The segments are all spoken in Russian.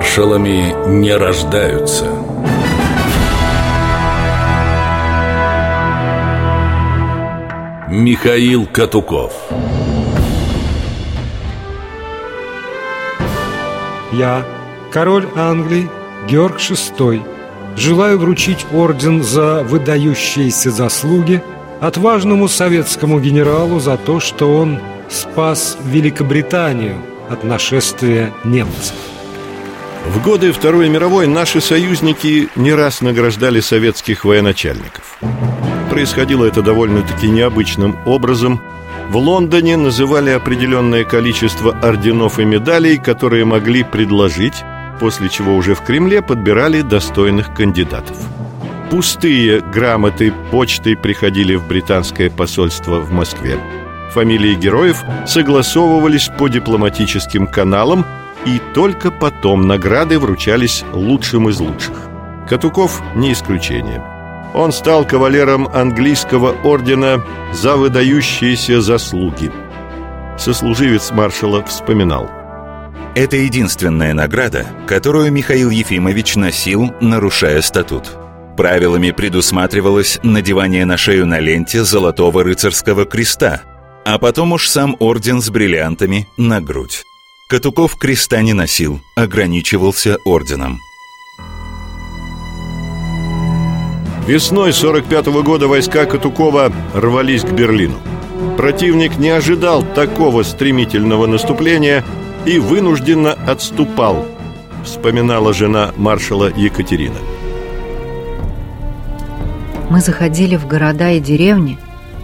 Маршалами не рождаются. Михаил Катуков Я, король Англии, Георг VI, желаю вручить орден за выдающиеся заслуги отважному советскому генералу за то, что он спас Великобританию от нашествия немцев. В годы Второй мировой наши союзники не раз награждали советских военачальников. Происходило это довольно-таки необычным образом. В Лондоне называли определенное количество орденов и медалей, которые могли предложить, после чего уже в Кремле подбирали достойных кандидатов. Пустые грамоты почтой приходили в британское посольство в Москве. Фамилии героев согласовывались по дипломатическим каналам, и только потом награды вручались лучшим из лучших. Катуков не исключение. Он стал кавалером английского ордена за выдающиеся заслуги. Сослуживец маршала вспоминал. Это единственная награда, которую Михаил Ефимович носил, нарушая статут. Правилами предусматривалось надевание на шею на ленте золотого рыцарского креста, а потом уж сам орден с бриллиантами на грудь. Катуков креста не носил, ограничивался орденом. Весной 45 -го года войска Катукова рвались к Берлину. Противник не ожидал такого стремительного наступления и вынужденно отступал, вспоминала жена маршала Екатерина. Мы заходили в города и деревни,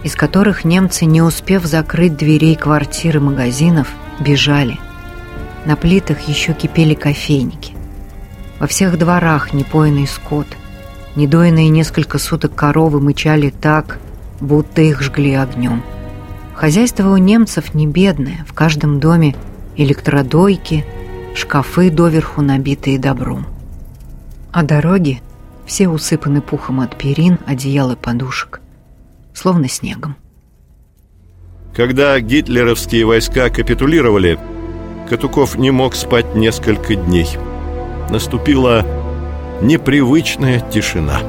из которых немцы, не успев закрыть дверей квартир и магазинов, бежали. На плитах еще кипели кофейники. Во всех дворах непоенный скот. Недоенные несколько суток коровы мычали так, будто их жгли огнем. Хозяйство у немцев не бедное. В каждом доме электродойки, шкафы доверху набитые добром. А дороги все усыпаны пухом от перин, одеял и подушек, словно снегом. Когда гитлеровские войска капитулировали, Катуков не мог спать несколько дней. Наступила непривычная тишина.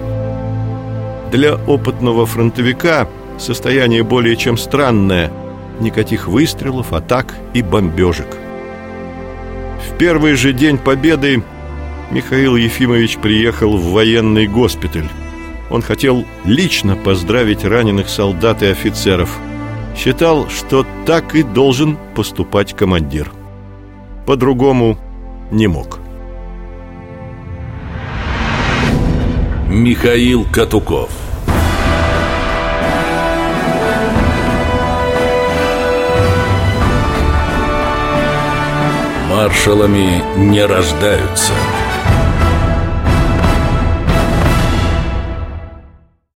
Для опытного фронтовика состояние более чем странное. Никаких выстрелов, атак и бомбежек. В первый же день победы Михаил Ефимович приехал в военный госпиталь. Он хотел лично поздравить раненых солдат и офицеров. Считал, что так и должен поступать командир. По-другому не мог. Михаил Катуков Маршалами не рождаются –